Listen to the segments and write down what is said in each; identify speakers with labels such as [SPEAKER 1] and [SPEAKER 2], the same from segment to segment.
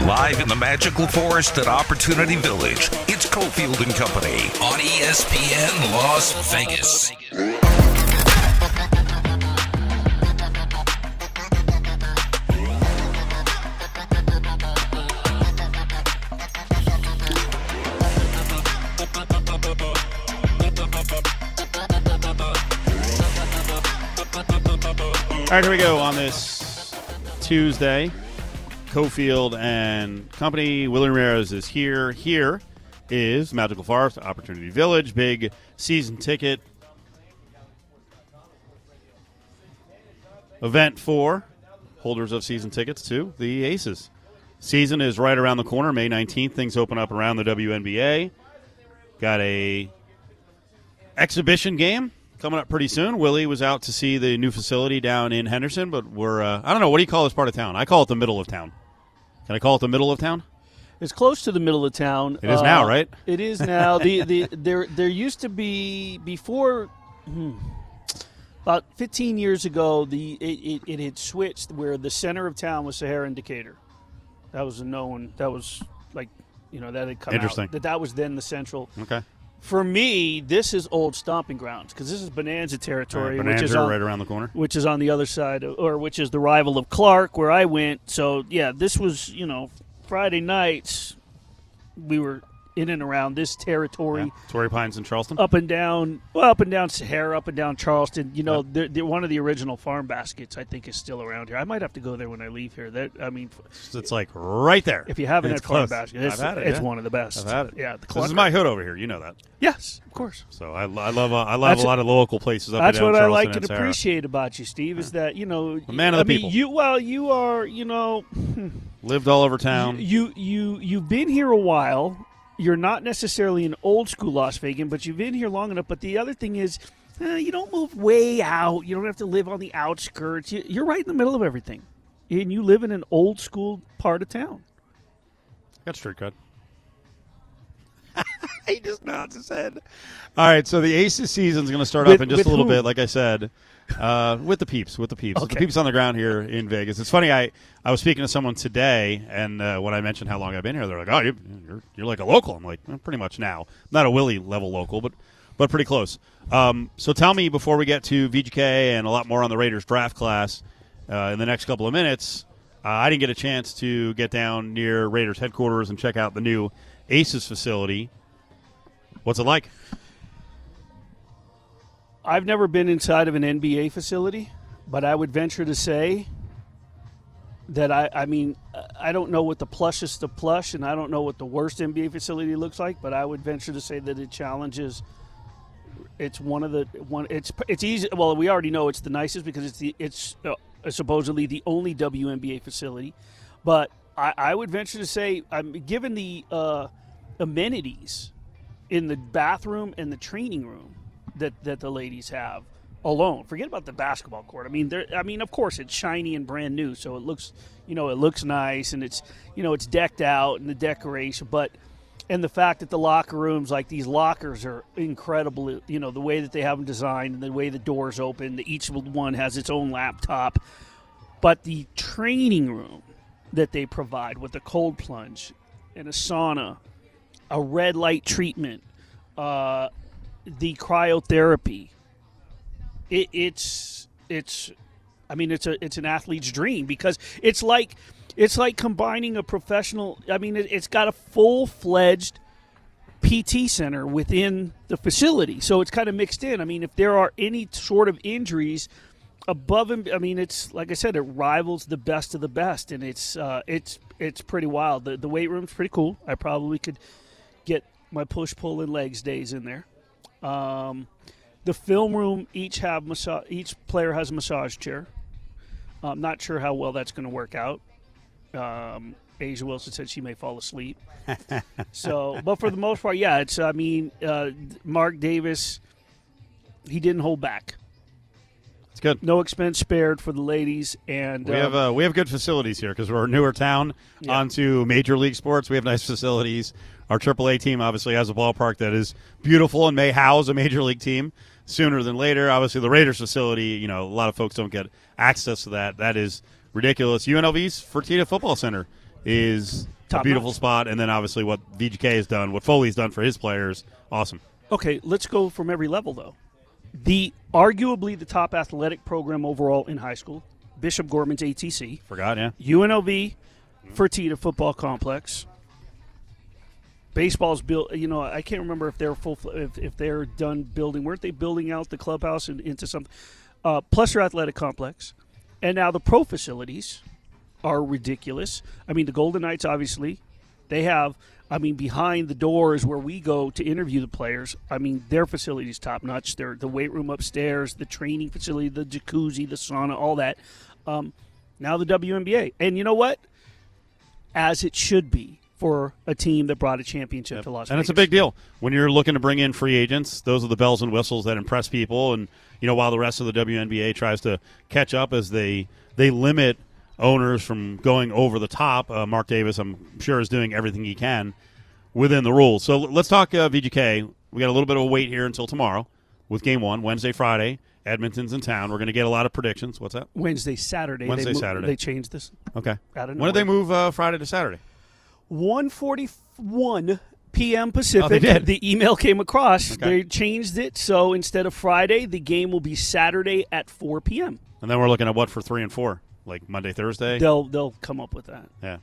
[SPEAKER 1] Live in the magical forest at Opportunity Village, it's Cofield and Company on ESPN Las Vegas.
[SPEAKER 2] All right, here we go on this Tuesday. Cofield and Company. Willie Ramirez is here. Here is Magical Forest, Opportunity Village, big season ticket event for holders of season tickets to the Aces. Season is right around the corner, May 19th. Things open up around the WNBA. Got a exhibition game coming up pretty soon. Willie was out to see the new facility down in Henderson, but we're uh, I don't know what do you call this part of town? I call it the middle of town. Can I call it the middle of town?
[SPEAKER 3] It's close to the middle of town.
[SPEAKER 2] It is now, right?
[SPEAKER 3] It is now. the, the there there used to be before hmm, about 15 years ago. The it, it, it had switched where the center of town was Sahara and Decatur. That was a known. That was like you know that had come
[SPEAKER 2] Interesting.
[SPEAKER 3] out. That that was then the central.
[SPEAKER 2] Okay.
[SPEAKER 3] For me, this is old stomping grounds because this is Bonanza territory,
[SPEAKER 2] right,
[SPEAKER 3] which is
[SPEAKER 2] Bonanza
[SPEAKER 3] on,
[SPEAKER 2] right around the corner.
[SPEAKER 3] which is on the other side, of, or which is the rival of Clark, where I went. So yeah, this was you know Friday nights. We were in and around this territory,
[SPEAKER 2] Yeah. Torrey Pines in Charleston.
[SPEAKER 3] up and down, well, up and down Sahara, up and down Charleston. You know, they're, they're one of the original farm baskets. I think is still around here. I might have to go there when I leave here. That I mean,
[SPEAKER 2] It's like right there.
[SPEAKER 3] if you haven't had farm basket, it's,
[SPEAKER 2] it,
[SPEAKER 3] it's
[SPEAKER 2] yeah.
[SPEAKER 3] one of the best.
[SPEAKER 2] I've had it.
[SPEAKER 3] Yeah, the
[SPEAKER 2] This is my hood over here. You know that.
[SPEAKER 3] Yes, of course.
[SPEAKER 2] So I, I love uh, I love
[SPEAKER 3] That's-
[SPEAKER 2] a lot of local places up
[SPEAKER 3] That's
[SPEAKER 2] and
[SPEAKER 3] what I like
[SPEAKER 2] and
[SPEAKER 3] and appreciate about you, Steve. Is that you know,
[SPEAKER 2] A man of
[SPEAKER 3] I
[SPEAKER 2] the
[SPEAKER 3] mean,
[SPEAKER 2] people.
[SPEAKER 3] You well, you are you know.
[SPEAKER 2] Lived all over town.
[SPEAKER 3] You you you've been here a while. You're not necessarily an old school Las Vegas, but you've been here long enough. But the other thing is, uh, you don't move way out. You don't have to live on the outskirts. You, you're right in the middle of everything, and you live in an old school part of town.
[SPEAKER 2] Got street cred. he just nods his head. All right, so the Aces season is going to start
[SPEAKER 3] With-
[SPEAKER 2] up in just a little
[SPEAKER 3] who?
[SPEAKER 2] bit, like I said, uh, with the peeps, with the peeps,
[SPEAKER 3] Okay.
[SPEAKER 2] the peeps on the ground here in Vegas. It's funny. I, I was speaking to someone today, and uh, when I mentioned how long I've been here, they're like, "Oh, you're you're, you're like a local." I'm like, "Eh, "Pretty much now, not a Willie level local, but but pretty close." Um, so tell me before we get to VGK and a lot more on the Raiders draft class uh, in the next couple of minutes. Uh, I didn't get a chance to get down near Raiders headquarters and check out the new Aces facility. What's it like?
[SPEAKER 3] I've never been inside of an NBA facility, but I would venture to say that I, I mean, I don't know what the plushest of plush, and I don't know what the worst NBA facility looks like, but I would venture to say that it challenges. It's one of the one. It's it's easy. Well, we already know it's the nicest because it's the it's uh, supposedly the only WNBA facility, but I, I would venture to say, um, given the uh, amenities in the bathroom and the training room that, that the ladies have alone. Forget about the basketball court. I mean, there. I mean, of course, it's shiny and brand new, so it looks, you know, it looks nice and it's, you know, it's decked out and the decoration. But and the fact that the locker rooms, like these lockers, are incredible. You know, the way that they have them designed and the way the doors open. The, each one has its own laptop. But the training room that they provide with a cold plunge and a sauna, a red light treatment, uh, the cryotherapy. It, it's it's, I mean, it's a it's an athlete's dream because it's like it's like combining a professional. I mean, it, it's got a full fledged PT center within the facility, so it's kind of mixed in. I mean, if there are any sort of injuries above and I mean, it's like I said, it rivals the best of the best, and it's uh, it's it's pretty wild. The the weight room's pretty cool. I probably could get my push pull and legs days in there. Um, the film room each have massage. Each player has a massage chair. I'm not sure how well that's going to work out. Um, A'ja Wilson said she may fall asleep. so, but for the most part, yeah, it's. I mean, uh, Mark Davis, he didn't hold back.
[SPEAKER 2] It's good.
[SPEAKER 3] No expense spared for the ladies, and
[SPEAKER 2] We
[SPEAKER 3] um,
[SPEAKER 2] have uh, we have good facilities here because we're a newer town
[SPEAKER 3] Yeah.
[SPEAKER 2] onto major league sports. We have nice facilities. Our AAA team obviously has a ballpark that is beautiful and may house a major league team sooner than later. Obviously, the Raiders facility, you know, a lot of folks don't get access to that. That is ridiculous. UNLV's Fertitta Football Center is
[SPEAKER 3] Top
[SPEAKER 2] a beautiful
[SPEAKER 3] notch.
[SPEAKER 2] spot, and then obviously what VGK has done, what Foley's done for his players, awesome.
[SPEAKER 3] Okay, let's go from every level though. The arguably the top athletic program overall in high school, Bishop Gorman's ATC,
[SPEAKER 2] Forgot, yeah.
[SPEAKER 3] UNLV, Fertitta Football Complex. Baseball's built. You know, I can't remember if they're full. If, if they're done building, weren't they building out the clubhouse and, into something? Uh, plus your athletic complex, and now the pro facilities are ridiculous. I mean, the Golden Knights obviously they have. I mean, behind the doors where we go to interview the players, I mean, their facilities top notch. Their the weight room upstairs, the training facility, the jacuzzi, the sauna, all that. Um, now the WNBA, and you know what? As it should be for a team that brought a championship to Las
[SPEAKER 2] and
[SPEAKER 3] Vegas.
[SPEAKER 2] it's a big deal when you're looking to bring in free agents. Those are the bells and whistles that impress people. And you know, while the rest of the WNBA tries to catch up as they they limit owners from going over the top, uh, Mark Davis, I'm sure, is doing everything he can within the rules. So let's talk uh, VGK. We got a little bit of a wait here until tomorrow with Game One, Wednesday, Friday. Edmonton's in town. We're going to get a lot of predictions. What's that?
[SPEAKER 3] Wednesday, Saturday.
[SPEAKER 2] Wednesday,
[SPEAKER 3] they mo-
[SPEAKER 2] Saturday.
[SPEAKER 3] They changed this.
[SPEAKER 2] Okay. When did they move uh, Friday to Saturday?
[SPEAKER 3] 141 p.m. Pacific.
[SPEAKER 2] Oh, they did?
[SPEAKER 3] The email came across.
[SPEAKER 2] Okay.
[SPEAKER 3] They changed it so instead of Friday, the game will be Saturday at 4 p.m.
[SPEAKER 2] And then we're looking at what for three and four, like Monday, Thursday.
[SPEAKER 3] They'll they'll come up with that.
[SPEAKER 2] Yeah.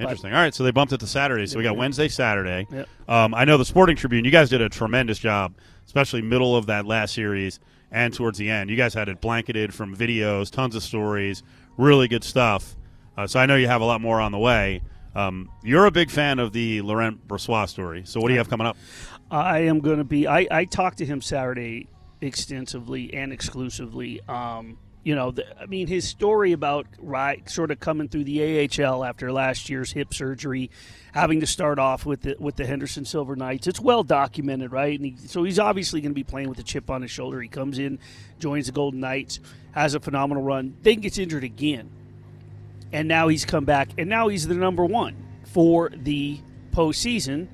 [SPEAKER 2] Interesting. All right, so they bumped it to Saturday. So we got Wednesday, Saturday.
[SPEAKER 3] Yep.
[SPEAKER 2] Um, I know the Sporting Tribune. You guys did a tremendous job, especially middle of that last series and towards the end. You guys had it blanketed from videos, tons of stories, really good stuff. Uh, so I know you have a lot more on the way. Um, you're a big fan of the Laurent Brossoit story. So what do you have coming up?
[SPEAKER 3] I am going to be. I, I talked to him Saturday extensively and exclusively. Um, you know, the, I mean, his story about right, sort of coming through the AHL after last year's hip surgery, having to start off with the with the Henderson Silver Knights. It's well documented, right? And he, so he's obviously going to be playing with a chip on his shoulder. He comes in, joins the Golden Knights, has a phenomenal run, then gets injured again and now he's come back, and now he's the number one for the postseason.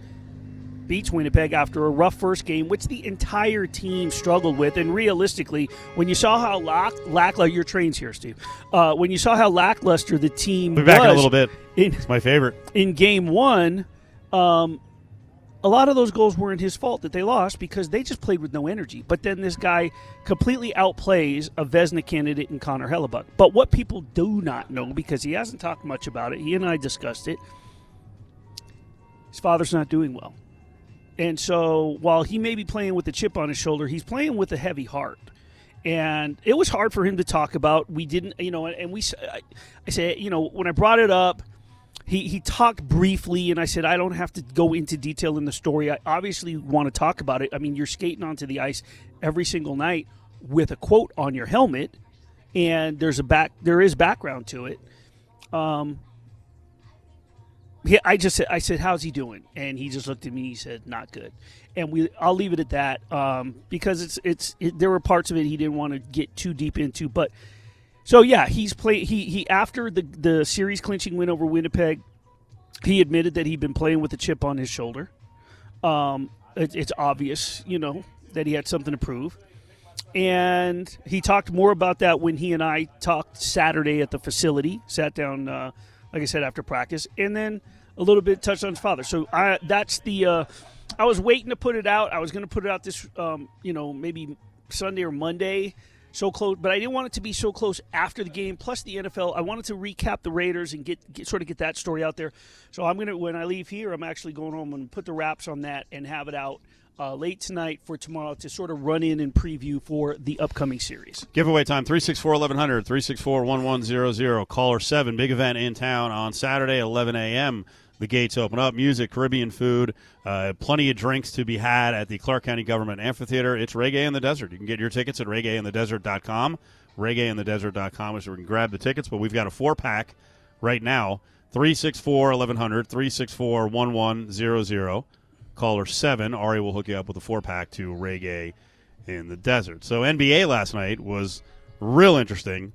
[SPEAKER 3] Beats Winnipeg after a rough first game, which the entire team struggled with. And realistically, when you saw how lack, lackluster your trains here, Steve, uh, when you saw how lackluster the team
[SPEAKER 2] be back in a little bit.
[SPEAKER 3] in
[SPEAKER 2] It's my favorite.
[SPEAKER 3] in game one, um, a lot of those goals weren't his fault that they lost because they just played with no energy. But then this guy completely outplays a Vezina candidate in Connor Hellebuyck. But what people do not know, because he hasn't talked much about it, he and I discussed it, his father's not doing well. And so while he may be playing with a chip on his shoulder, he's playing with a heavy heart. And it was hard for him to talk about. We didn't, you know, and we, I, I say, you know, when I brought it up, he, he talked briefly, and I said, I don't have to go into detail in the story. I obviously want to talk about it. I mean, you're skating onto the ice every single night with a quote on your helmet, and there's a back, there is background to it. Um, I just said, I said, how's he doing? And he just looked at me. He said, not good. And we, I'll leave it at that um, because it's, it's, it, there were parts of it he didn't want to get too deep into, but. So yeah, he's played. He he after the the series clinching win over Winnipeg, he admitted that he'd been playing with a chip on his shoulder. Um, it, it's obvious, you know, that he had something to prove, and he talked more about that when he and I talked Saturday at the facility. Sat down, uh, like I said, after practice, and then a little bit touched on his father. So I that's the. Uh, I was waiting to put it out. I was going to put it out this, um, you know, maybe Sunday or Monday so close, but I didn't want it to be so close after the game. Plus the NFL, I wanted to recap the Raiders and get, get sort of get that story out there. So I'm gonna when I leave here, I'm actually going home and put the wraps on that and have it out uh, late tonight for tomorrow to sort of run in and preview for the upcoming series.
[SPEAKER 2] Giveaway time 364 1100, 364 1100. Caller 7. Big event in town on Saturday, 11 a.m. The gates open up. Music, Caribbean food, uh, plenty of drinks to be had at the Clark County Government Amphitheater. It's Reggae in the Desert. You can get your tickets at reggaeinthedesert.com. Reggaeinthedesert.com is where you can grab the tickets, but we've got a four pack right now 364 1100, 364 1100. Caller 7. Ari will hook you up with a four pack to Reggae in the Desert. So NBA last night was real interesting.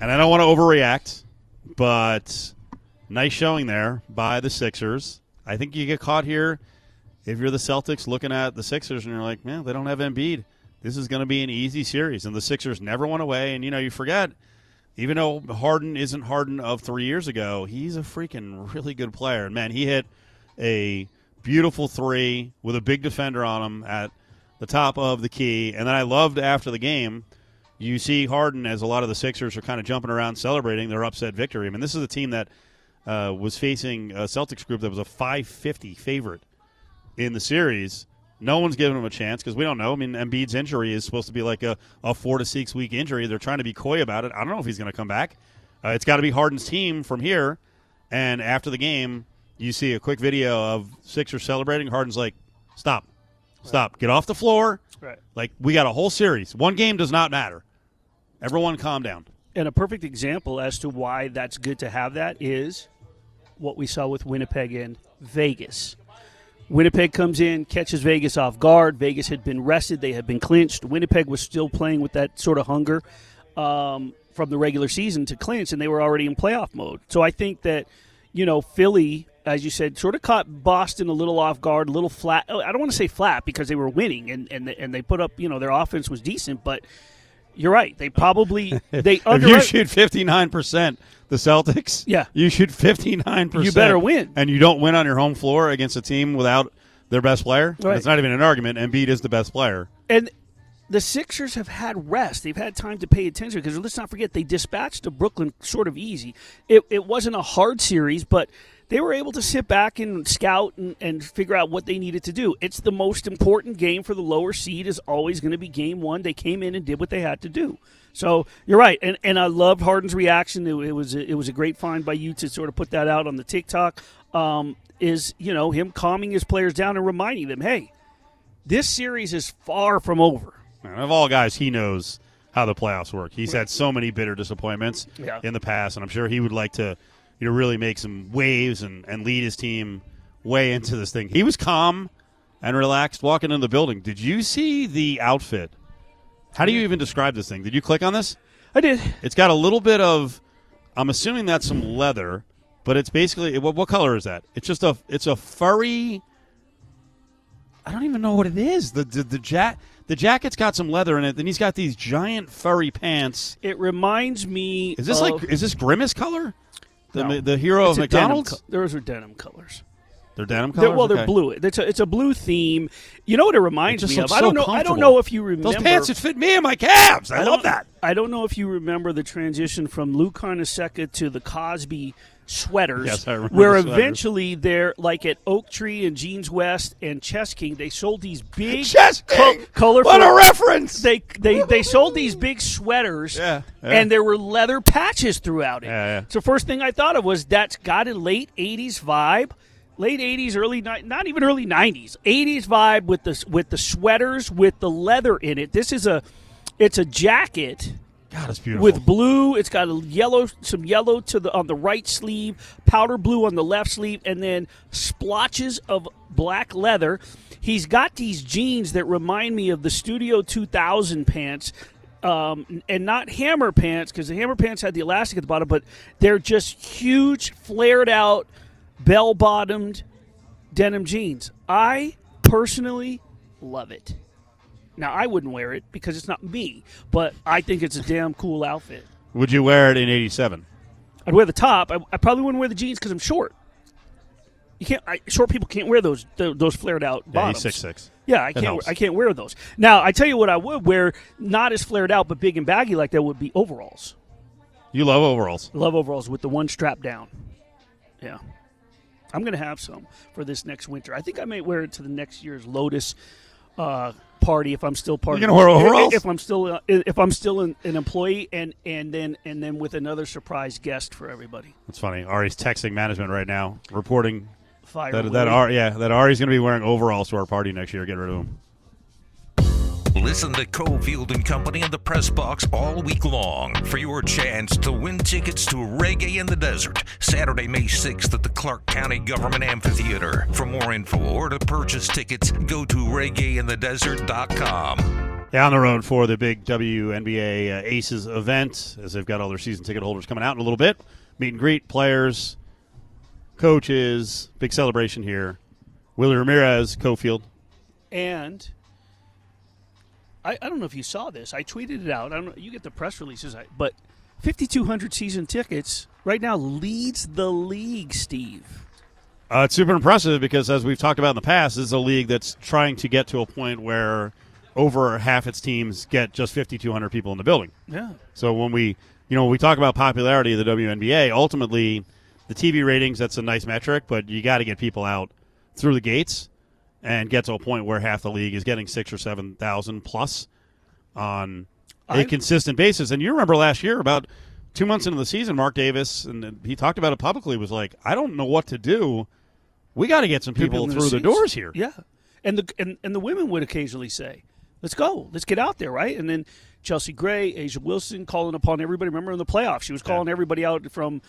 [SPEAKER 2] And I don't want to overreact, but nice showing there by the Sixers. I think you get caught here if you're the Celtics looking at the Sixers and you're like, man, they don't have Embiid. This is going to be an easy series. And the Sixers never went away. And, you know, you forget even though Harden isn't Harden of three years ago, he's a freaking really good player. And man, he hit a beautiful three with a big defender on him at the top of the key. And then I loved after the game, you see Harden as a lot of the Sixers are kind of jumping around celebrating their upset victory. I mean, this is a team that uh, was facing a Celtics group that was a 550 favorite in the series. No one's giving him a chance because we don't know. I mean, Embiid's injury is supposed to be like a, a four to six week injury. They're trying to be coy about it. I don't know if he's going to come back. Uh, it's got to be Harden's team from here. And after the game, you see a quick video of Sixers celebrating. Harden's like, "Stop, stop, get off the floor."
[SPEAKER 3] Right.
[SPEAKER 2] Like we got a whole series. One game does not matter. Everyone, calm down.
[SPEAKER 3] And a perfect example as to why that's good to have that is what we saw with Winnipeg and Vegas. Winnipeg comes in, catches Vegas off guard. Vegas had been rested, they had been clinched. Winnipeg was still playing with that sort of hunger um, from the regular season to clinch, and they were already in playoff mode. So I think that, you know, Philly, as you said, sort of caught Boston a little off guard, a little flat. I don't want to say flat because they were winning and, and, and they put up, you know, their offense was decent, but you're right. They probably they
[SPEAKER 2] if you shoot fifty nine percent, the Celtics.
[SPEAKER 3] Yeah,
[SPEAKER 2] you shoot fifty nine percent.
[SPEAKER 3] You better win,
[SPEAKER 2] and you don't win on your home floor against a team without their best player.
[SPEAKER 3] Right.
[SPEAKER 2] It's not even an argument. Embiid is the best player,
[SPEAKER 3] and the Sixers have had rest. They've had time to pay attention because let's not forget they dispatched to Brooklyn sort of easy. It it wasn't a hard series, but they were able to sit back and scout and, and figure out what they needed to do. It's the most important game for the lower seed is always going to be game one. They came in and did what they had to do. So you're right, and and I loved Harden's reaction. It, it was it was a great find by you to sort of put that out on the TikTok. Um, is you know him calming his players down and reminding them, hey, this series is far from over.
[SPEAKER 2] And of all guys, he knows how the playoffs work. He's had so many bitter disappointments
[SPEAKER 3] yeah.
[SPEAKER 2] in the past, and I'm sure he would like to you know, really make some waves and, and lead his team way into this thing. He was calm and relaxed walking into the building. Did you see the outfit? How do you even describe this thing? Did you click on this?
[SPEAKER 3] I did.
[SPEAKER 2] It's got a little bit of. I'm assuming that's some leather, but it's basically what, what color is that? It's just a it's a furry. I don't even know what it is. The the the, ja- the jacket's got some leather in it. Then he's got these giant furry pants.
[SPEAKER 3] It reminds me.
[SPEAKER 2] Is this
[SPEAKER 3] of,
[SPEAKER 2] like is this Grimace color? The,
[SPEAKER 3] no.
[SPEAKER 2] the hero
[SPEAKER 3] it's
[SPEAKER 2] of McDonald's.
[SPEAKER 3] Co- those are denim colors.
[SPEAKER 2] They're denim colors.
[SPEAKER 3] They're, well, they're blue. It's a it's a blue theme. You know what it reminds
[SPEAKER 2] it
[SPEAKER 3] me
[SPEAKER 2] of?
[SPEAKER 3] I don't know. I don't know if you remember
[SPEAKER 2] those pants that fit me and my calves. I,
[SPEAKER 3] I
[SPEAKER 2] love that.
[SPEAKER 3] I don't know if you remember the transition from Lou Carnesecca to the Cosby sweaters.
[SPEAKER 2] Yes, I remember.
[SPEAKER 3] Where
[SPEAKER 2] the
[SPEAKER 3] eventually they're like at Oak Tree and Jeans West and Chess King, they sold these big
[SPEAKER 2] Chess King.
[SPEAKER 3] co- colorful.
[SPEAKER 2] What a reference!
[SPEAKER 3] They they they sold these big sweaters.
[SPEAKER 2] Yeah, yeah.
[SPEAKER 3] And there were leather patches throughout it.
[SPEAKER 2] Yeah, yeah.
[SPEAKER 3] So first thing I thought of was that's got a late '80s vibe. Late '80s, early not even early '90s, '80s vibe with the with the sweaters with the leather in it. This is a, it's a jacket
[SPEAKER 2] God, it's beautiful.
[SPEAKER 3] with blue. It's got a yellow, some yellow to the on the right sleeve, powder blue on the left sleeve, and then splotches of black leather. He's got these jeans that remind me of the Studio 2000 pants. Um, and not hammer pants because the hammer pants had the elastic at the bottom, but they're just huge, flared out, bell bottomed denim jeans. I personally love it. Now I wouldn't wear it because it's not me, but I think it's a damn cool outfit.
[SPEAKER 2] Would you wear it in '87?
[SPEAKER 3] I'd wear the top. I, I probably wouldn't wear the jeans because I'm short. You can't. I, short people can't wear those th- those flared out
[SPEAKER 2] Yeah,
[SPEAKER 3] bottoms.
[SPEAKER 2] he's six six.
[SPEAKER 3] Yeah, I can't. I can't wear those. Now I tell you what, I would wear not as flared out, but big and baggy like that would be overalls.
[SPEAKER 2] You love overalls.
[SPEAKER 3] Love overalls with the one strap down. Yeah. I'm going to have some for this next winter. I think I may wear it to the next year's Lotus uh, party if I'm still part.
[SPEAKER 2] You're
[SPEAKER 3] of
[SPEAKER 2] gonna wear overalls?
[SPEAKER 3] If I'm still uh, if I'm still an, an employee and and then and then with another surprise guest for everybody.
[SPEAKER 2] That's funny. Ari's texting management right now, reporting
[SPEAKER 3] Fire
[SPEAKER 2] that that Ari, yeah, that Ari's going to be wearing overalls to our party next year. Get rid of him.
[SPEAKER 1] Listen to Cofield and Company in the press box all week long for your chance to win tickets to Reggae in the Desert, Saturday, May 6th at the Clark County Government Amphitheater. For more info or to purchase tickets, go to reggaeinthedesert.com.
[SPEAKER 2] Yeah, on the road for the big WNBA uh, Aces event, as they've got all their season ticket holders coming out in a little bit. Meet and greet players, coaches, big celebration here. Willie Ramirez, Cofield.
[SPEAKER 3] And I, I don't know if you saw this. I tweeted it out. I don't. You get the press releases, I- but 5,200 season tickets right now leads the league, Steve.
[SPEAKER 2] Uh, it's super impressive because, as we've talked about in the past, this is a league that's trying to get to a point where over half its teams get just 5,200 people in the building.
[SPEAKER 3] Yeah.
[SPEAKER 2] So when we, you know, when we talk about popularity of the WNBA, ultimately, the TV ratings that's a nice metric, but you got to get people out through the gates and get to a point where half the league is getting six or seven thousand plus on a
[SPEAKER 3] I-
[SPEAKER 2] consistent basis. And you remember last year about two months into the season, Mark Davis and he talked about it publicly was like, I don't know what to do. We got to get some people
[SPEAKER 3] in
[SPEAKER 2] through the
[SPEAKER 3] seats.
[SPEAKER 2] doors here.
[SPEAKER 3] Yeah, and the and, and the women would occasionally say, "Let's go, let's get out there, right?" And then Chelsea Gray, A'ja Wilson, calling upon everybody. Remember in the playoffs, she was calling everybody out from,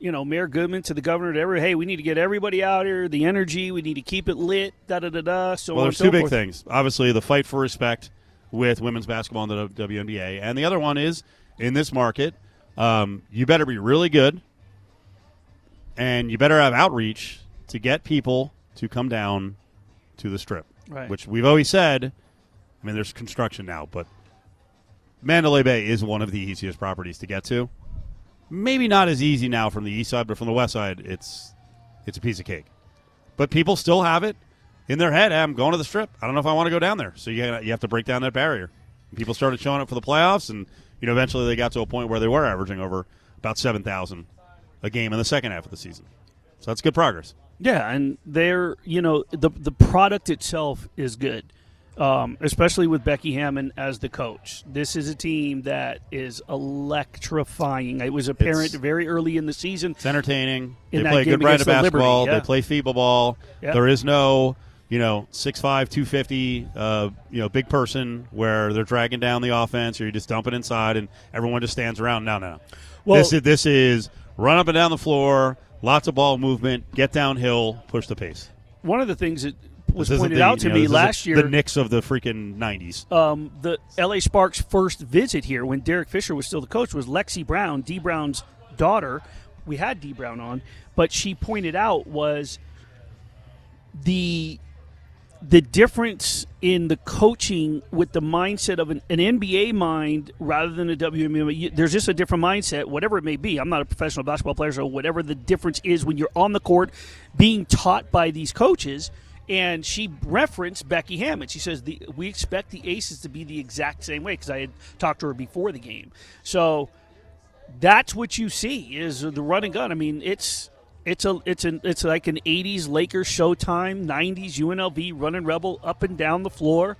[SPEAKER 3] you know, Mayor Goodman to the governor to every. Hey, we need to get everybody out here. The energy, we need to keep it lit. Da da da da. So
[SPEAKER 2] Well, there's
[SPEAKER 3] so
[SPEAKER 2] two big
[SPEAKER 3] forth.
[SPEAKER 2] things. Obviously, the fight for respect with women's basketball in the WNBA, and the other one is in this market, um, you better be really good, and you better have outreach to get people to come down to the strip.
[SPEAKER 3] Right.
[SPEAKER 2] Which we've always said. I mean, there's construction now, but Mandalay Bay is one of the easiest properties to get to. Maybe not as easy now from the east side, but from the west side, it's it's a piece of cake. But people still have it in their head. "Hey, I'm going to the strip. I don't know if I want to go down there. So you you have to break down that barrier. And people started showing up for the playoffs, and you know eventually they got to a point where they were averaging over about seven thousand a game in the second half of the season. So that's good progress.
[SPEAKER 3] Yeah, and they're you know the the product itself is good, um, especially with Becky Hammon as the coach. This is a team that is electrifying. It was apparent
[SPEAKER 2] It's-
[SPEAKER 3] very early in the season.
[SPEAKER 2] It's entertaining.
[SPEAKER 3] In
[SPEAKER 2] they play a good brand of
[SPEAKER 3] the
[SPEAKER 2] basketball.
[SPEAKER 3] yeah.
[SPEAKER 2] They play FIBA ball.
[SPEAKER 3] Yeah.
[SPEAKER 2] There is no, you know, 6'5", 250, uh, you know, big person where they're dragging down the offense or you just dump it inside and everyone just stands around. No, no, no.
[SPEAKER 3] Well-
[SPEAKER 2] this is this is run up and down the floor, lots of ball movement, get downhill, push the pace.
[SPEAKER 3] One of the things that was pointed
[SPEAKER 2] the,
[SPEAKER 3] out to
[SPEAKER 2] you know,
[SPEAKER 3] me last year,
[SPEAKER 2] the Knicks of the freaking nineties.
[SPEAKER 3] um, the LA Sparks' first visit here when Derek Fisher was still the coach was Lexie Brown, Dee Brown's daughter. We had Dee Brown on, but she pointed out was the the difference in the coaching with the mindset of an, an NBA mind rather than a WNBA. There's just a different mindset, whatever it may be. I'm not a professional basketball player, so whatever the difference is when you're on the court being taught by these coaches. And she referenced Becky Hammon. She says the, we expect the Aces to be the exact same way because I had talked to her before the game. So that's what you see is the run and gun. I mean, it's it's a it's an it's like an '80s Lakers Showtime, '90s UNLV running rebel up and down the floor,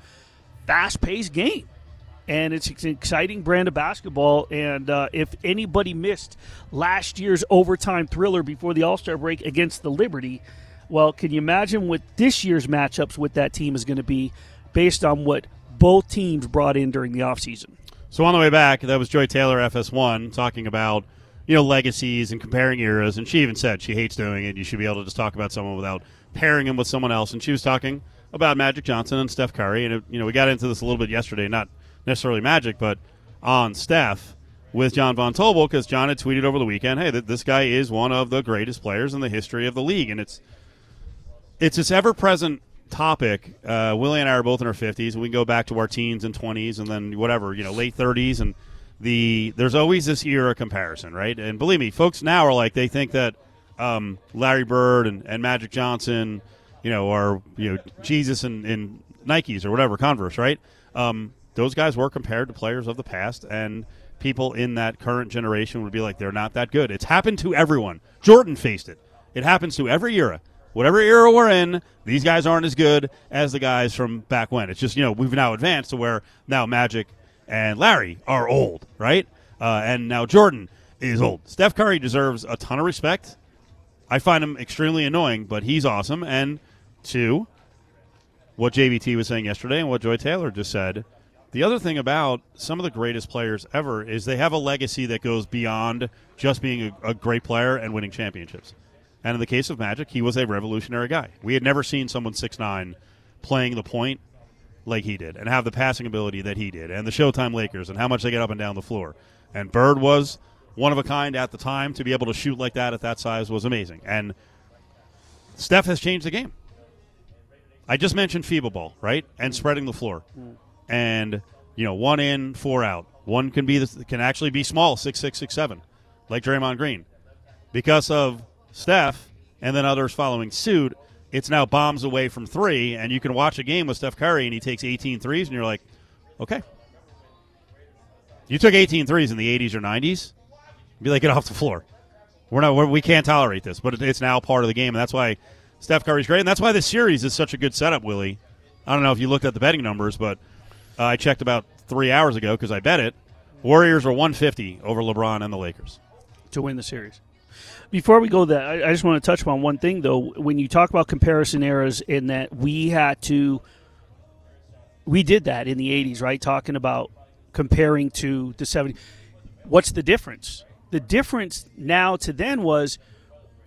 [SPEAKER 3] fast paced game, and it's an exciting brand of basketball. And uh, if anybody missed last year's overtime thriller before the All Star break against the Liberty, well, can you imagine what this year's matchups with that team is going to be based on what both teams brought in during the offseason?
[SPEAKER 2] So on the way back, that was Joy Taylor, FS1, talking about you know legacies and comparing eras, and she even said she hates doing it. You should be able to just talk about someone without pairing him with someone else. And she was talking about Magic Johnson and Steph Curry, and it, you know we got into this a little bit yesterday, not necessarily Magic, but on Steph with John Von Tobel because John had tweeted over the weekend, "Hey, th- this guy is one of the greatest players in the history of the league," and it's it's this ever present topic. Uh, Willie and I are both in our fifties, and we go back to our teens and twenties, and then whatever you know, late thirties, and the there's always this era comparison, right? And believe me, folks now are like they think that um, Larry Bird and, and Magic Johnson, you know, are you know Jesus and, and Nikes or whatever Converse, right? Um, those guys were compared to players of the past, and people in that current generation would be like, they're not that good. It's happened to everyone. Jordan faced it. It happens to every era. Whatever era we're in, these guys aren't as good as the guys from back when. It's just, you know, we've now advanced to where now Magic and Larry are old, right? Uh, and now Jordan is old. Steph Curry deserves a ton of respect. I find him extremely annoying, but he's awesome. And two, what JVT was saying yesterday and what Joy Taylor just said. The other thing about some of the greatest players ever is they have a legacy that goes beyond just being a, a great player and winning championships. And in the case of Magic, he was a revolutionary guy. We had never seen someone six nine playing the point like he did and have the passing ability that he did and the Showtime Lakers and how much they get up and down the floor. And Bird was one of a kind at the time to be able to shoot like that at that size was amazing. And Steph has changed the game. I just mentioned FIBA ball, right? And spreading the floor. And, you know, one in, four out. One can be can actually be small, six six six seven, like Draymond Green. Because of Steph and then others following suit, it's now bombs away from three, and you can watch a game with Steph Curry and he takes 18 threes, and you're like, okay. You took 18 threes in the 80s or 90s, be like, get off the floor. We're not, we're, we can't tolerate this, but it's now part of the game, and that's why Steph Curry's great, and that's why this series is such a good setup, Willie. I don't know if you looked at the betting numbers, but uh, I checked about three hours ago because I bet it. Warriors are 150 over LeBron and the Lakers
[SPEAKER 3] to win the series. Before we go that, I, I just want to touch on one thing though. When you talk about comparison eras, in that we had to, we did that in the '80s, right? Talking about comparing to the '70s. What's the difference? The difference now to then was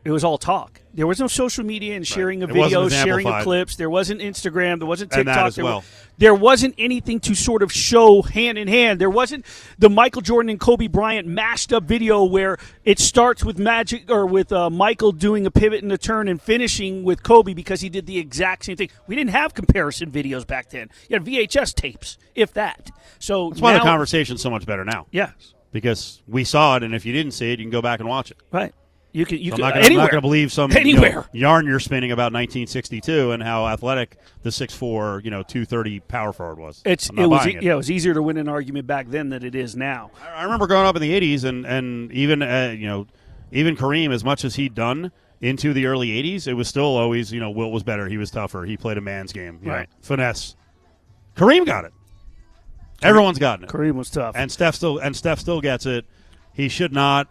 [SPEAKER 3] it was all talk. There was no social media and sharing
[SPEAKER 2] Right.
[SPEAKER 3] of videos, sharing of clips. There wasn't Instagram. There wasn't TikTok. there,
[SPEAKER 2] well.
[SPEAKER 3] wa- there wasn't anything to sort of show hand in hand. There wasn't the Michael Jordan and Kobe Bryant mashed up video where it starts with Magic or with uh, Michael doing a pivot and a turn and finishing with Kobe because he did the exact same thing. We didn't have comparison videos back then. You had VHS tapes, if that. So
[SPEAKER 2] That's why the conversation's so much better now
[SPEAKER 3] Yes,
[SPEAKER 2] because we saw it, and if you didn't see it, you can go back and watch it.
[SPEAKER 3] right. You can you
[SPEAKER 2] So I'm
[SPEAKER 3] can
[SPEAKER 2] not gonna, I'm not going to believe some you know, yarn you're spinning about 1962 and how athletic the 6'4", you know, 230 power forward was.
[SPEAKER 3] It's it was e- yeah it was easier to win an argument back then than it is now.
[SPEAKER 2] I I remember growing up in the '80s, and and even uh, you know, even Kareem, as much as he'd done into the early '80s, it was still always you know Wilt was better. He was tougher. He played a man's game. you know,
[SPEAKER 3] Right.
[SPEAKER 2] finesse. Kareem got it. Everyone's gotten it,
[SPEAKER 3] Kareem was tough.
[SPEAKER 2] and Steph still and Steph still gets it. He should not.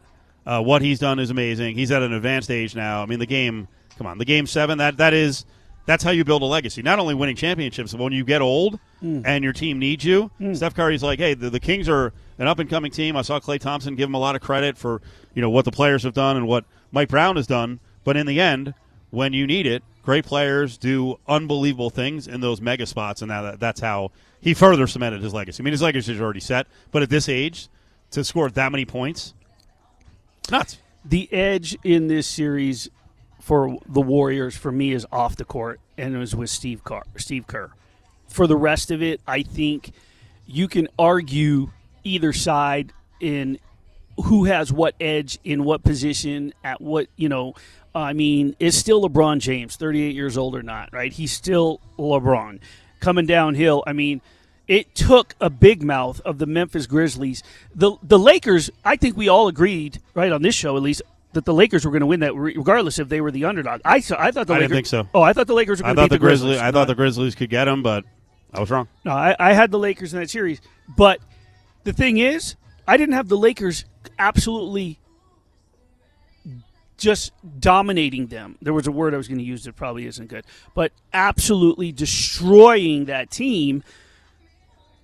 [SPEAKER 2] Uh, what he's done is amazing. He's at an advanced age now. I mean, the game. Come on, the game seven. That that is. That's how you build a legacy. Not only winning championships, but when you get old and your team needs you, Steph Curry's like, hey, the, the Kings are an up and coming team. I saw Klay Thompson give him a lot of credit for you know what the players have done and what Mike Brown has done. But in the end, when you need it, great players do unbelievable things in those mega spots, and now that, that's how he further cemented his legacy. I mean, his legacy is already set, but at this age, to score that many points, nuts.
[SPEAKER 3] the edge in this series for the Warriors for me is off the court, and it was with Steve. Steve Kerr. For the rest of it, I think you can argue either side in who has what edge in what position at what you know. I mean, it's still LeBron James, 38 years old or not, right? He's still LeBron coming downhill. I mean, it took a big mouth of the Memphis Grizzlies. The the Lakers, I think we all agreed, right on this show at least, that the Lakers were going to win that regardless if they were the underdog. I saw, I thought the
[SPEAKER 2] I
[SPEAKER 3] Lakers
[SPEAKER 2] didn't think so.
[SPEAKER 3] Oh, I thought the Lakers were going to beat
[SPEAKER 2] the Grizzlies.
[SPEAKER 3] Grizzlies.
[SPEAKER 2] I thought the Grizzlies could get them, but I was wrong.
[SPEAKER 3] No, I, I had the Lakers in that series. But the thing is, I didn't have the Lakers absolutely just dominating them. There was a word I was going to use that probably isn't good, but absolutely destroying that team.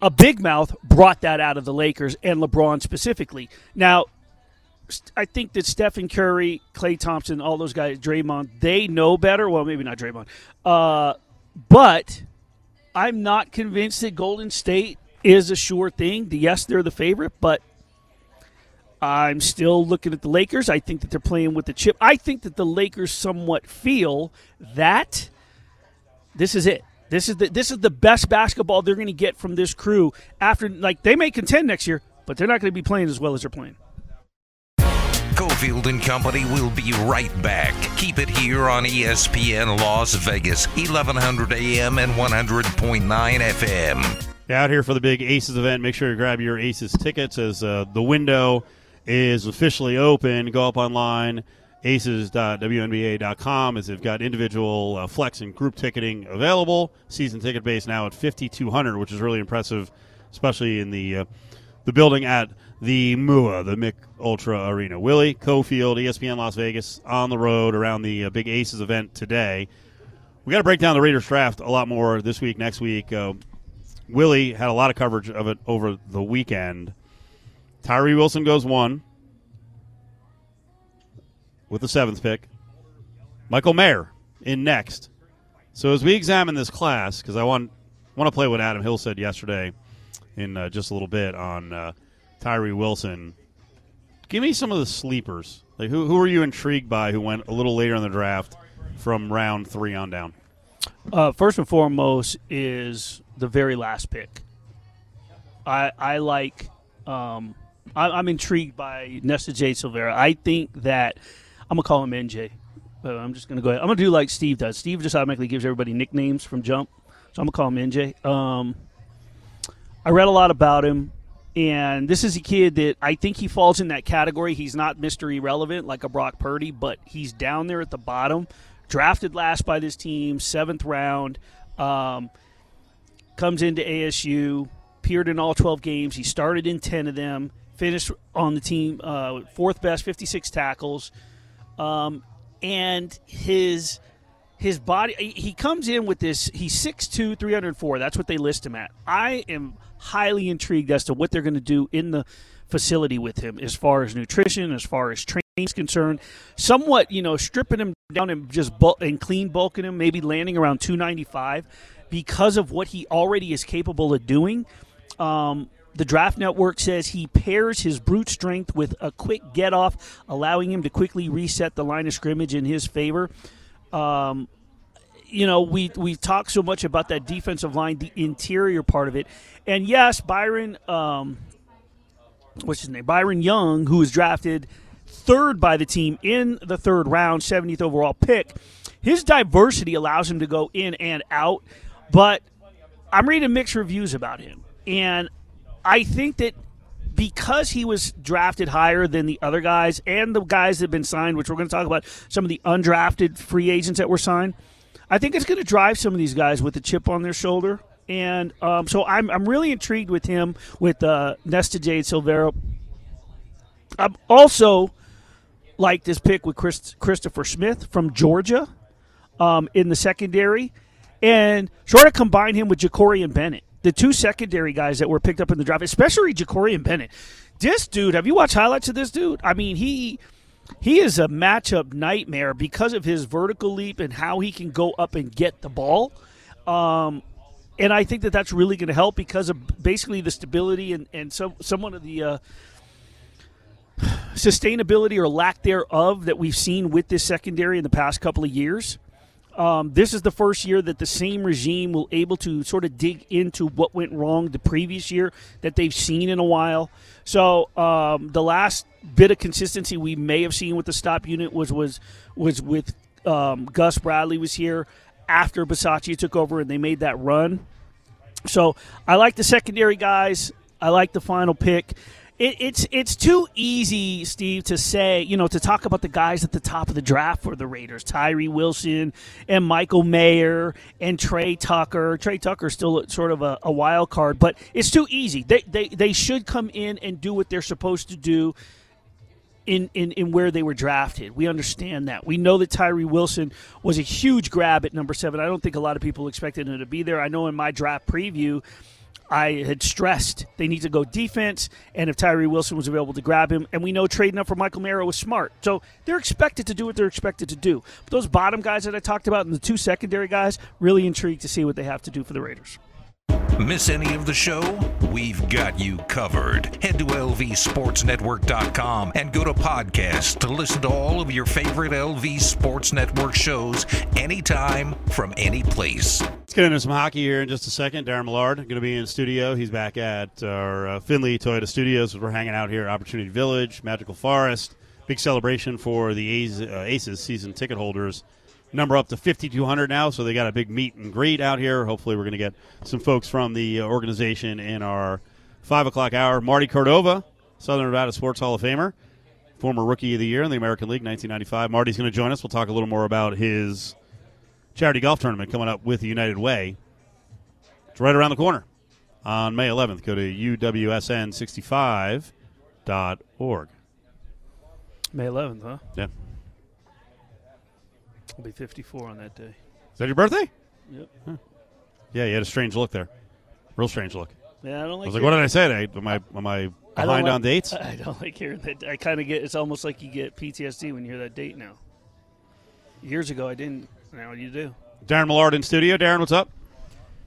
[SPEAKER 3] A big mouth brought that out of the Lakers and LeBron specifically. Now, I think that Stephen Curry, Klay Thompson, all those guys, Draymond, they know better. Well, maybe not Draymond, uh, but I'm not convinced that Golden State is a sure thing. Yes, they're the favorite, but I'm still looking at the Lakers. I think that they're playing with the chip. I think that the Lakers somewhat feel that this is it. This is the this is the best basketball they're going to get from this crew after like they may contend next year, but they're not going to be playing as well as they're playing.
[SPEAKER 1] Cofield and Company will be right back. Keep it here on ESPN Las Vegas, 1100 AM and 100.9 FM.
[SPEAKER 2] Out here for the big Aces event. Make sure you grab your Aces tickets as uh, the window is officially open. Go up online, aces.wnba.com, as they've got individual uh, flex and group ticketing available. Season ticket base now at 5200 which is really impressive, especially in the uh, the building at the MUA, the Mich Ultra Arena. Willie, Cofield, ESPN Las Vegas, on the road around the uh, big Aces event today. We got to break down the Raiders draft a lot more this week, next week. Uh, Willie had a lot of coverage of it over the weekend. Tyree Wilson goes one with the seventh pick. Michael Mayer in next. So as we examine this class, because I want want to play what Adam Hill said yesterday in uh, just a little bit on uh, Tyree Wilson. Give me some of the sleepers. Like who who are you intrigued by? Who went a little later in the draft from round three on down?
[SPEAKER 3] Uh, first and foremost is the very last pick. I I like Um, I'm intrigued by Nesta J. Silvera. I think that I'm gonna call him NJ. But I'm just gonna go ahead. I'm gonna do like Steve does. Steve just automatically gives everybody nicknames from jump, so I'm gonna call him NJ. Um, I read a lot about him, and this is a kid that I think he falls in that category. He's not Mr. Irrelevant like a Brock Purdy, but he's down there at the bottom. Drafted last by this team, seventh round. Um, comes into ASU, appeared in all 12 games. He started in 10 of them, finished on the team uh, fourth best, 56 tackles. Um, and his his body he comes in with this he's 6'2 304 that's what they list him at. I am highly intrigued as to what they're going to do in the facility with him as far as nutrition as far as training is concerned. Somewhat you know stripping him down and just bulk, and clean bulking him maybe landing around 295 because of what he already is capable of doing. Um, the draft network says he pairs his brute strength with a quick get off, allowing him to quickly reset the line of scrimmage in his favor. Um, you know, we we talk so much about that defensive line, the interior part of it, and yes, Byron, um, what's his name, Byron Young, who was drafted third by the team in the third round, 70th overall pick. His diversity allows him to go in and out, but I'm reading mixed reviews about him, and I think that because he was drafted higher than the other guys and the guys that have been signed, which we're going to talk about some of the undrafted free agents that were signed, I think it's going to drive some of these guys with a chip on their shoulder. And um, so I'm, I'm really intrigued with him, with uh, Nesta Jade Silvera. I'm also like this pick with Chris, Christopher Smith from Georgia um, in the secondary and sort of combine him with Jakorian Bennett the two secondary guys that were picked up in the draft, especially Jakorian Bennett. This dude, have you watched highlights of this dude? I mean, he he is a matchup nightmare because of his vertical leap and how he can go up and get the ball. Um, and I think that that's really going to help because of basically the stability and and some somewhat of the uh, sustainability or lack thereof that we've seen with this secondary in the past couple of years. Um, this is the first year that the same regime will able to sort of dig into what went wrong the previous year that they've seen in a while. So um, the last bit of consistency we may have seen with the stop unit was was was with um, Gus Bradley was here after Bisaccia took over and they made that run. So I like the secondary guys. I like the final pick it, it's it's too easy, Steve, to say you know to talk about the guys at the top of the draft for the Raiders, Tyree Wilson and Michael Mayer and Tre Tucker. Tre Tucker still sort of a, a wild card, but it's too easy. They, they they should come in and do what they're supposed to do. In, in, in where they were drafted. We understand that. We know that Tyree Wilson was a huge grab at number seven. I don't think a lot of people expected him to be there. I know in my draft preview, I had stressed they need to go defense, and if Tyree Wilson was available to grab him, and we know trading up for Michael Mayer was smart. So they're expected to do what they're expected to do. But those bottom guys that I talked about and the two secondary guys, really intrigued to see what they have to do for the Raiders.
[SPEAKER 1] Miss any of the show? We've got you covered. Head to lvsportsnetwork.com and go to podcast to listen to all of your favorite LV Sports Network shows anytime from any place.
[SPEAKER 2] Let's get into some hockey here in just a second. Daren Millard going to be in studio. He's back at our uh, Findlay Toyota Studios. We're hanging out here Opportunity Village, Magical Forest. Big celebration for the A's, uh, Aces season ticket holders number up to 5,200 now, so they got a big meet and greet out here. Hopefully, we're going to get some folks from the uh, organization in our 5 o'clock hour. Marty Cordova, Southern Nevada Sports Hall of Famer, former Rookie of the Year in the American League 1995. Marty's going to join us. We'll talk a little more about his charity golf tournament coming up with the United Way. It's right around the corner on May 11th. Go to uwsn65.org.
[SPEAKER 3] May 11th, huh?
[SPEAKER 2] Yeah.
[SPEAKER 3] I'll be 54 on that day.
[SPEAKER 2] Is that your birthday?
[SPEAKER 3] Yep.
[SPEAKER 2] Huh. Yeah, you had a strange look there. Real strange look.
[SPEAKER 3] Yeah, I don't like.
[SPEAKER 2] I was like, what did I say? Am I am I behind
[SPEAKER 3] like,
[SPEAKER 2] on dates?
[SPEAKER 3] I don't like hearing that. I kind of get. It's almost like you get PTSD when you hear that date now. Years ago, I didn't. Now you do.
[SPEAKER 2] Daren Millard in studio. Daren, what's up?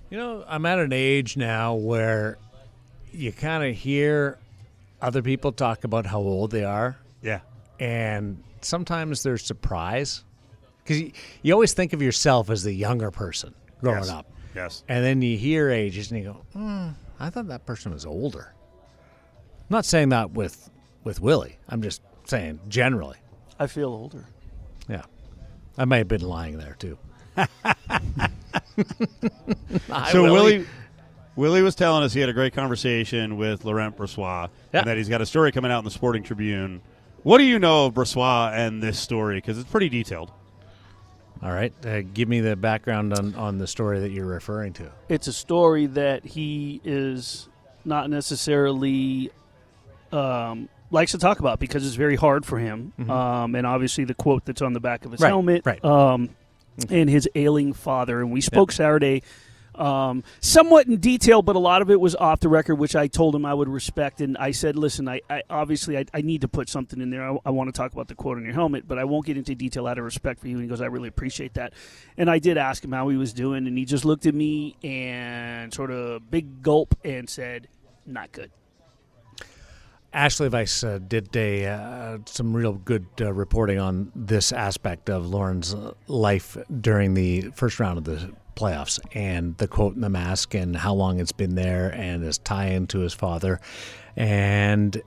[SPEAKER 4] You know, I'm at an age now where you kind of hear other people talk about how old they are,
[SPEAKER 2] Yeah.
[SPEAKER 4] and sometimes there's surprise because you, you always think of yourself as the younger person growing
[SPEAKER 2] Yes.
[SPEAKER 4] up,
[SPEAKER 2] Yes.
[SPEAKER 4] and then you hear ages and you go, hmm, I thought that person was older. I'm not saying that with with Willie. I'm just saying generally.
[SPEAKER 3] I feel older.
[SPEAKER 4] Yeah, I may have been lying there too.
[SPEAKER 2] So Willie. Willie was telling us he had a great conversation with Laurent Brossoit,
[SPEAKER 4] Yeah.
[SPEAKER 2] and that he's got a story coming out in the Sporting Tribune. What do you know of Brossoit and this story? Because it's pretty detailed.
[SPEAKER 4] All right, uh, give me the background on on the story that you're referring to.
[SPEAKER 3] It's a story that he is not necessarily um, likes to talk about because it's very hard for him. Um, and obviously, the quote that's on the back of his
[SPEAKER 4] Right,
[SPEAKER 3] helmet,
[SPEAKER 4] right.
[SPEAKER 3] Um, and his ailing father. And we spoke Saturday. Um, somewhat in detail, but a lot of it was off the record, which I told him I would respect. And I said, "Listen, I, I obviously I, I need to put something in there. I, I want to talk about the quote on your helmet, but I won't get into detail out of respect for you." And he goes, "I really appreciate that." And I did ask him how he was doing, and he just looked at me and sort of big gulp and said, "Not good."
[SPEAKER 4] Ashley Weiss uh, did a, uh, some real good uh, reporting on this aspect of Laurent's uh, life during the first round of the playoffs and the quote in the mask and how long it's been there and his tie into his father. And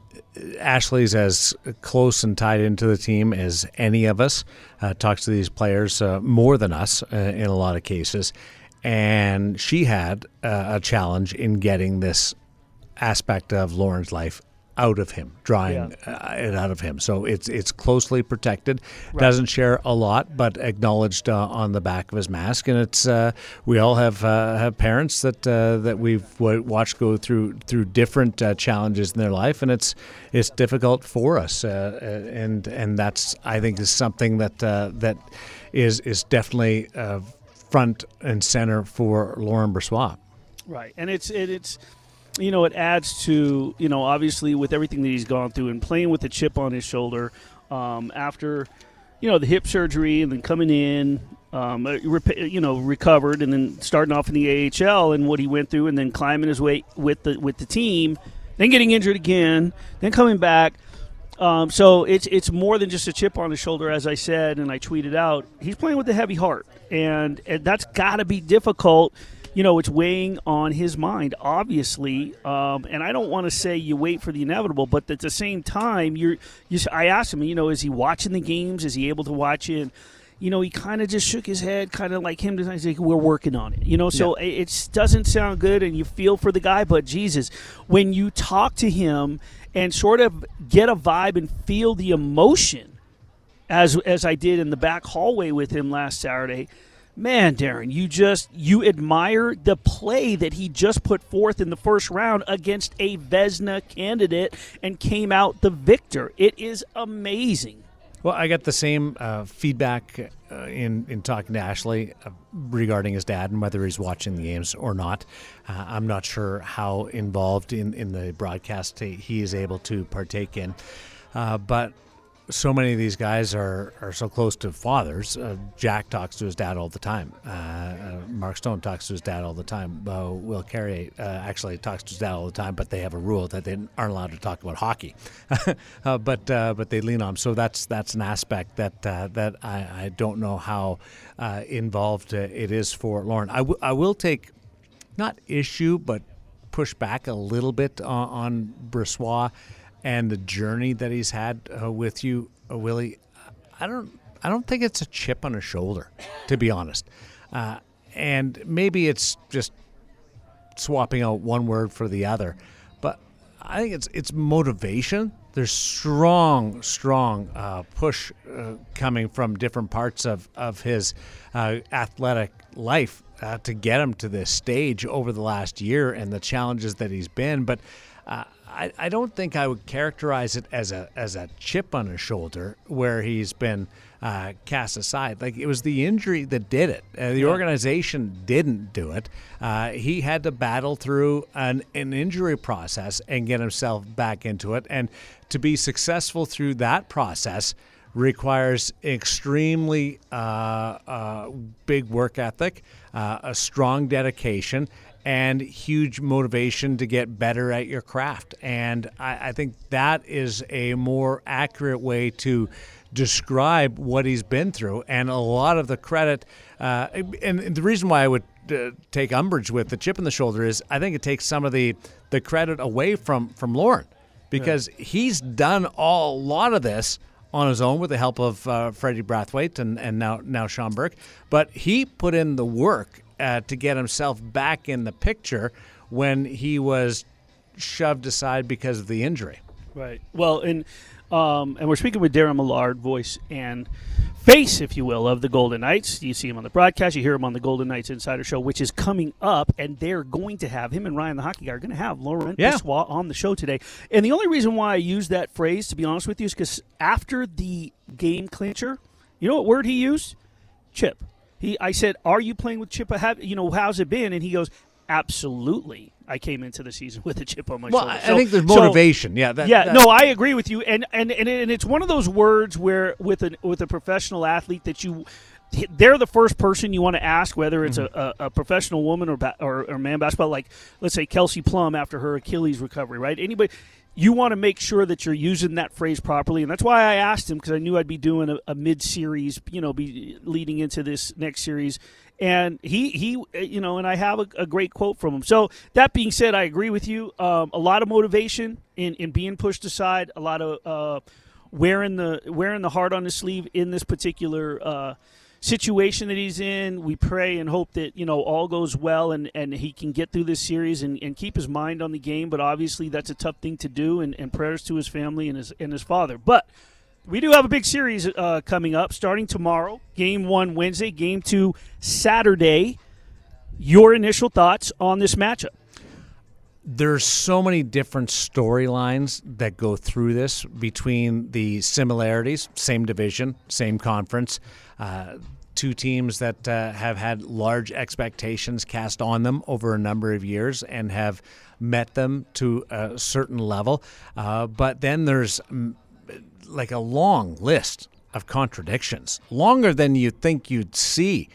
[SPEAKER 4] Ashley's as close and tied into the team as any of us, uh, talks to these players uh, more than us uh, in a lot of cases. And she had uh, a challenge in getting this aspect of Laurent's life out of him, drawing uh, it out of him. So it's it's closely protected. Doesn't share a lot, but acknowledged uh, on the back of his mask. And it's uh, we all have uh, have parents that uh, that we've watched go through through different uh, challenges in their life, and it's it's difficult for us. And and that's I think is something that uh, that is is definitely uh, front and center for Laurent Brossoit.
[SPEAKER 3] Right, and it's it, it's you know it adds to you know obviously with everything that he's gone through and playing with the chip on his shoulder um, after you know the hip surgery and then coming in. Um, uh, rep- you know, recovered and then starting off in the AHL and what he went through, and then climbing his way with the with the team, then getting injured again, then coming back. Um, so it's it's more than just a chip on his shoulder, as I said, and I tweeted out. He's playing with a heavy heart, and, and that's got to be difficult. You know, it's weighing on his mind, obviously. Um, and I don't want to say you wait for the inevitable, but at the same time, you're. You, I asked him, you know, is he watching the games? Is he able to watch it? you know, he kind of just shook his head, kind of like him. He's like, "We're working on it," you know. So it, it doesn't sound good, and you feel for the guy. But Jesus, when you talk to him and sort of get a vibe and feel the emotion, as as I did in the back hallway with him last Saturday, man, Daren, you just you admire the play that he just put forth in the first round against a Vezina candidate and came out the victor. It is amazing.
[SPEAKER 4] Well, I got the same uh, feedback uh, in in talking to Ashley uh, regarding his dad and whether he's watching the games or not. Uh, I'm not sure how involved in in the broadcast he- is able to partake in, uh, but. So many of these guys are, are so close to fathers. Uh, Jack talks to his dad all the time. Uh, uh, Mark Stone talks to his dad all the time. Uh, Will Carrier uh, actually talks to his dad all the time, but they have a rule that they aren't allowed to talk about hockey. uh, but but they lean on. 'em. So that's that's an aspect that that I, I don't know how involved it is for Laurent. I, w- I will take not issue, but push back a little bit on, on Brossoit and the journey that he's had uh, with you, uh, Willie. I don't, I don't think it's a chip on his shoulder, to be honest. Uh, and maybe it's just swapping out one word for the other, but I think it's it's motivation. There's strong, strong uh, push uh, coming from different parts of of his uh, athletic life to get him to this stage over the last year and the challenges that he's been. But uh, I, I don't think I would characterize it as a as a chip on his shoulder where he's been uh, cast aside. Like it was the injury that did it. Uh, the organization didn't do it. Uh, he had to battle through an, an injury process and get himself back into it. And to be successful through that process requires extremely uh, uh, big work ethic, uh, a strong dedication, and huge motivation to get better at your craft. And I, I think that is a more accurate way to describe what he's been through. And a lot of the credit, uh, and the reason why I would uh, take umbrage with the chip in the shoulder is I think it takes some of the, the credit away from, from Laurent because he's done all, a lot of this on his own with the help of uh, Freddie Brathwaite and, and now now Sean Burke. But he put in the work uh, to get himself back in the picture when he was shoved aside because of the injury.
[SPEAKER 3] Right. Well, and um, and we're speaking with Daren Millard, voice and face, if you will, of the Golden Knights. You see him on the broadcast. You hear him on the Golden Knights Insider Show, which is coming up, and they're going to have him and Ryan, the hockey guy, are going to have Laurent
[SPEAKER 4] Yeah.
[SPEAKER 3] Brossoit on the show today. And the only reason why I use that phrase, to be honest with you, is because after the game clincher, you know what word he used? Chip. He, I said, "Are you playing with Chip? Have you know how's it been?" And he goes, "Absolutely. I came into the season with a chip on my
[SPEAKER 4] Well,
[SPEAKER 3] shoulder."
[SPEAKER 4] I I think there's
[SPEAKER 3] so-
[SPEAKER 4] motivation. yeah, that,
[SPEAKER 3] yeah,
[SPEAKER 4] that-
[SPEAKER 3] no, I agree with you, and and and, and it's one of those words where with a with a professional athlete that you. They're the first person you want to ask whether it's
[SPEAKER 4] Mm-hmm.
[SPEAKER 3] a, a, a professional woman or, ba- or or man basketball. Like let's say Kelsey Plum after her Achilles recovery, right? Anybody, you want to make sure that you're using that phrase properly, and that's why I asked him because I knew I'd be doing a, a mid series, you know, be leading into this next series, and he he you know, and I have a, a great quote from him. So that being said, I agree with you. Um, a lot of motivation in in being pushed aside, a lot of uh, wearing the wearing the heart on the sleeve in this particular. Uh, situation that he's in we pray and hope that you know all goes well and and he can get through this series and, and keep his mind on the game. But obviously that's a tough thing to do and, and prayers to his family and his and his father. But we do have a big series uh, coming up starting tomorrow. Game one wednesday. Game two saturday. Your initial thoughts on this matchup?
[SPEAKER 4] There's so many different storylines that go through this between the similarities, same division, same conference, uh, two teams that uh, have had large expectations cast on them over a number of years and have met them to a certain level. Uh, but then there's mm, like a long list of contradictions, longer than you think you'd see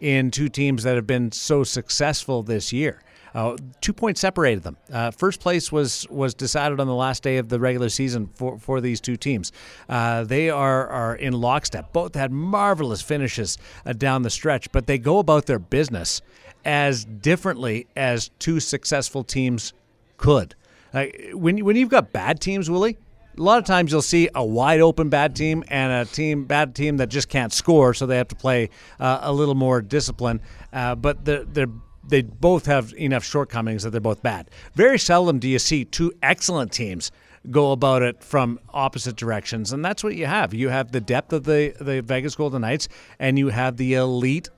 [SPEAKER 4] in two teams that have been so successful this year. Uh, two points separated them. Uh, first place was was decided on the last day of the regular season for, for these two teams. Uh, they are are in lockstep. Both had marvelous finishes uh, down the stretch, but they go about their business as differently as two successful teams could. Like when when you've got bad teams, Willie, a lot of times you'll see a wide open bad team and a team bad team that just can't score, so they have to play uh, a little more discipline. Uh, but they're, they're they both have enough shortcomings that they're both bad. Very seldom do you see two excellent teams go about it from opposite directions, and that's what you have. You have the depth of the the Vegas Golden Knights, and you have the elite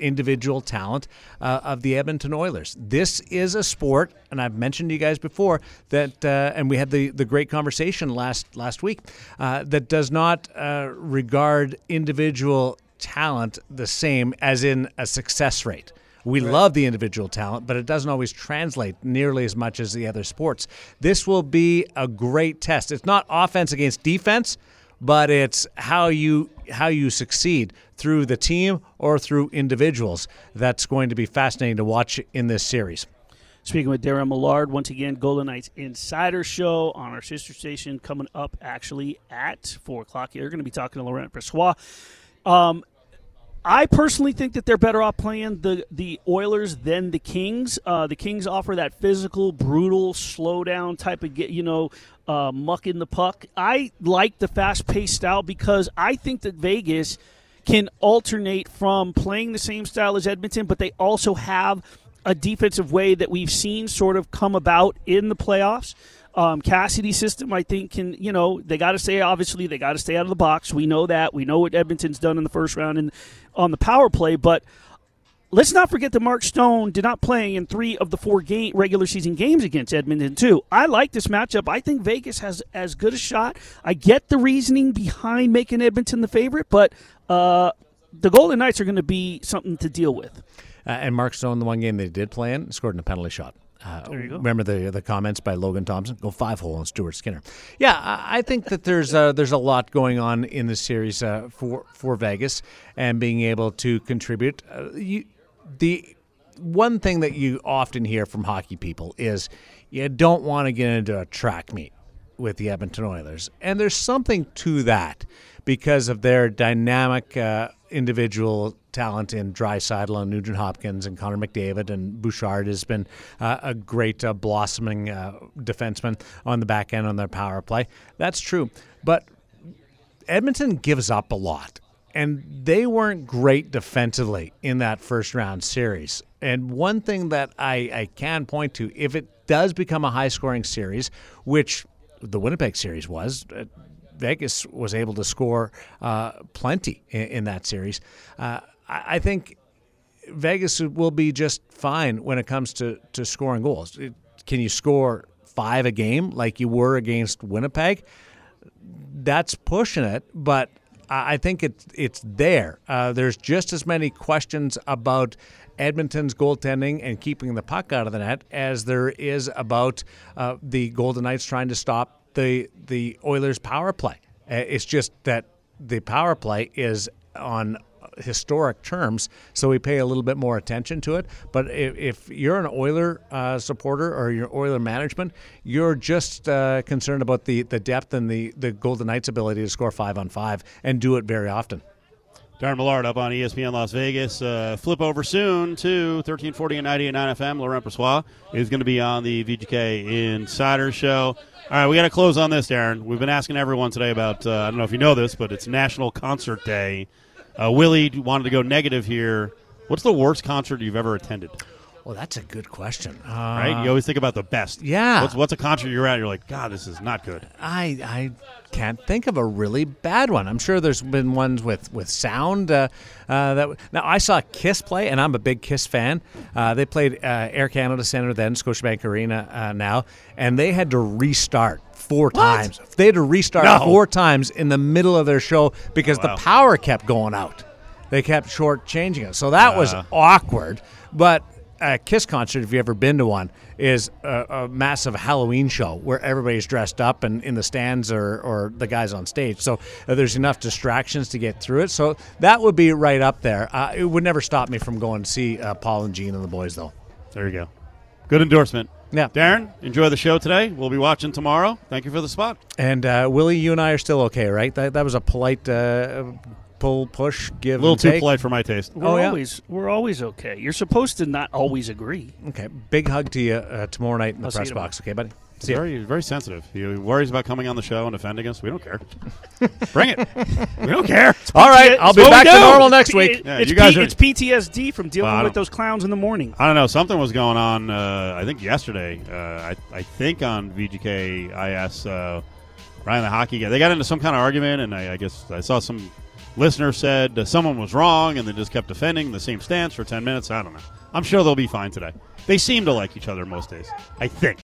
[SPEAKER 4] individual talent uh, of the Edmonton Oilers. This is a sport, and I've mentioned to you guys before that, uh, and we had the, the great conversation last last week uh, that does not uh, regard individual talent the same as in a success rate. We love the individual talent, but it doesn't always translate nearly as much as the other sports. This will be a great test. It's not offense against defense, but it's how you how you succeed through the team or through individuals. That's going to be fascinating to watch in this series.
[SPEAKER 3] Speaking with Daren Millard, once again, Golden Knights Insider Show on our sister station coming up actually at 4 o'clock. You're going to be talking to Laurent Brossoit. Um, I personally think that they're better off playing the, the Oilers than the Kings. Uh, the Kings offer that physical, brutal, slow down type of you know uh, muck in the puck. I like the fast paced style because I think that Vegas can alternate from playing the same style as Edmonton, but they also have a defensive way that we've seen sort of come about in the playoffs. Um, Cassidy's system, I think, can you know they got to stay. Obviously, they got to stay out of the box. We know that. We know what Edmonton's done in the first round and on the power play. But let's not forget that Mark Stone did not play in three of the four game regular season games against Edmonton too. I like this matchup. I think Vegas has as good a shot. I get the reasoning behind making Edmonton the favorite, but uh, the Golden Knights are going to be something to deal with.
[SPEAKER 4] Uh, and Mark Stone, the one game they did play in, scored in a penalty shot. Uh,
[SPEAKER 3] There you go.
[SPEAKER 4] Remember the the comments by Logan Thompson? Go five hole on Stuart Skinner. Yeah, I, I think that there's uh, there's a lot going on in this series uh, for for Vegas and being able to contribute. Uh, you, the one thing that you often hear from hockey people is you don't want to get into a track meet with the Edmonton Oilers, and there's something to that because of their dynamic uh, individual talent in Draisaitl and Nugent Hopkins and Connor McDavid and Bouchard has been uh, a great uh, blossoming uh, defenseman on the back end on their power play. That's true, but Edmonton gives up a lot. And they weren't great defensively in that first round series. And one thing that I, I can point to, if it does become a high scoring series, which the Winnipeg series was, uh, Vegas was able to score uh, plenty in, in, that series. Uh, I, think Vegas will be just fine when it comes to, to scoring goals. It, can you score five a game like you were against Winnipeg? That's pushing it, but I think it's it's there. Uh, there's just as many questions about Edmonton's goaltending and keeping the puck out of the net as there is about uh, the Golden Knights trying to stop the the Oilers' power play. Uh, it's just that the power play is on historic terms, so we pay a little bit more attention to it. But if, if you're an Oiler uh, supporter or your Oiler management, you're just uh, concerned about the, the depth and the, the Golden Knights' ability to score five on five and do it very often.
[SPEAKER 2] Daren Millard up on ESPN Las Vegas. Uh, flip over soon to 1340 and 98.9 FM. Laurent Brossoit is going to be on the VGK Insider Show. All right, we got to close on this, Daren. We've been asking everyone today about, uh, I don't know if you know this, but it's National Concert Day. Uh, Willie wanted to go negative here. What's the worst concert you've ever attended?
[SPEAKER 4] Well, that's a good question. Uh,
[SPEAKER 2] right? You always think about the best.
[SPEAKER 4] Yeah.
[SPEAKER 2] What's, what's a concert you're at? You're like, God, this is not good.
[SPEAKER 4] I I can't think of a really bad one. I'm sure there's been ones with with sound. Uh, uh, that now I saw Kiss play, and I'm a big Kiss fan. Uh, they played uh, Air Canada Center then, Scotiabank Arena uh, now, and they had to restart four
[SPEAKER 2] what?
[SPEAKER 4] times. They had to restart
[SPEAKER 2] no.
[SPEAKER 4] four times in the middle of their show because
[SPEAKER 2] wow.
[SPEAKER 4] the power kept going out. They kept short changing it. So that was awkward. But a Kiss concert, if you've ever been to one, is a, a, massive Halloween show where everybody's dressed up and in the stands or, or the guys on stage. So uh, there's enough distractions to get through it. So that would be right up there. Uh, it would never stop me from going to see uh, Paul and Gene and the boys, though.
[SPEAKER 2] There you go. Good endorsement.
[SPEAKER 4] Yeah.
[SPEAKER 2] Daren, enjoy the show today. We'll be watching tomorrow. Thank you for the spot.
[SPEAKER 4] And uh, Willie, you and I are still okay, right? That, that was a polite uh, pull, push, give.
[SPEAKER 2] A little too
[SPEAKER 4] take.
[SPEAKER 2] polite for my taste.
[SPEAKER 3] We're
[SPEAKER 4] Oh, yeah?
[SPEAKER 3] always we're always okay. You're supposed to not always agree.
[SPEAKER 4] Okay. Big hug to you uh, tomorrow night in the
[SPEAKER 3] I'll
[SPEAKER 4] press box. Okay, buddy. See ya.
[SPEAKER 2] very, very sensitive. He worries about coming on the show and offending us. We don't care. Bring it. We don't care.
[SPEAKER 4] All right. I'll be back to normal next week.
[SPEAKER 3] It-
[SPEAKER 2] Yeah,
[SPEAKER 3] it's,
[SPEAKER 2] you guys
[SPEAKER 3] P-
[SPEAKER 2] are-
[SPEAKER 3] it's PTSD from dealing
[SPEAKER 2] Well,
[SPEAKER 3] with those clowns in the morning.
[SPEAKER 2] I don't know. Something was going on. Uh, I think yesterday. Uh, I, I think on VGK IS, uh, Ryan the hockey guy. They got into some kind of argument, and I, I guess I saw some listener said uh, someone was wrong, and they just kept defending the same stance for ten minutes. I don't know. I'm sure they'll be fine today. They seem to like each other most days. I think.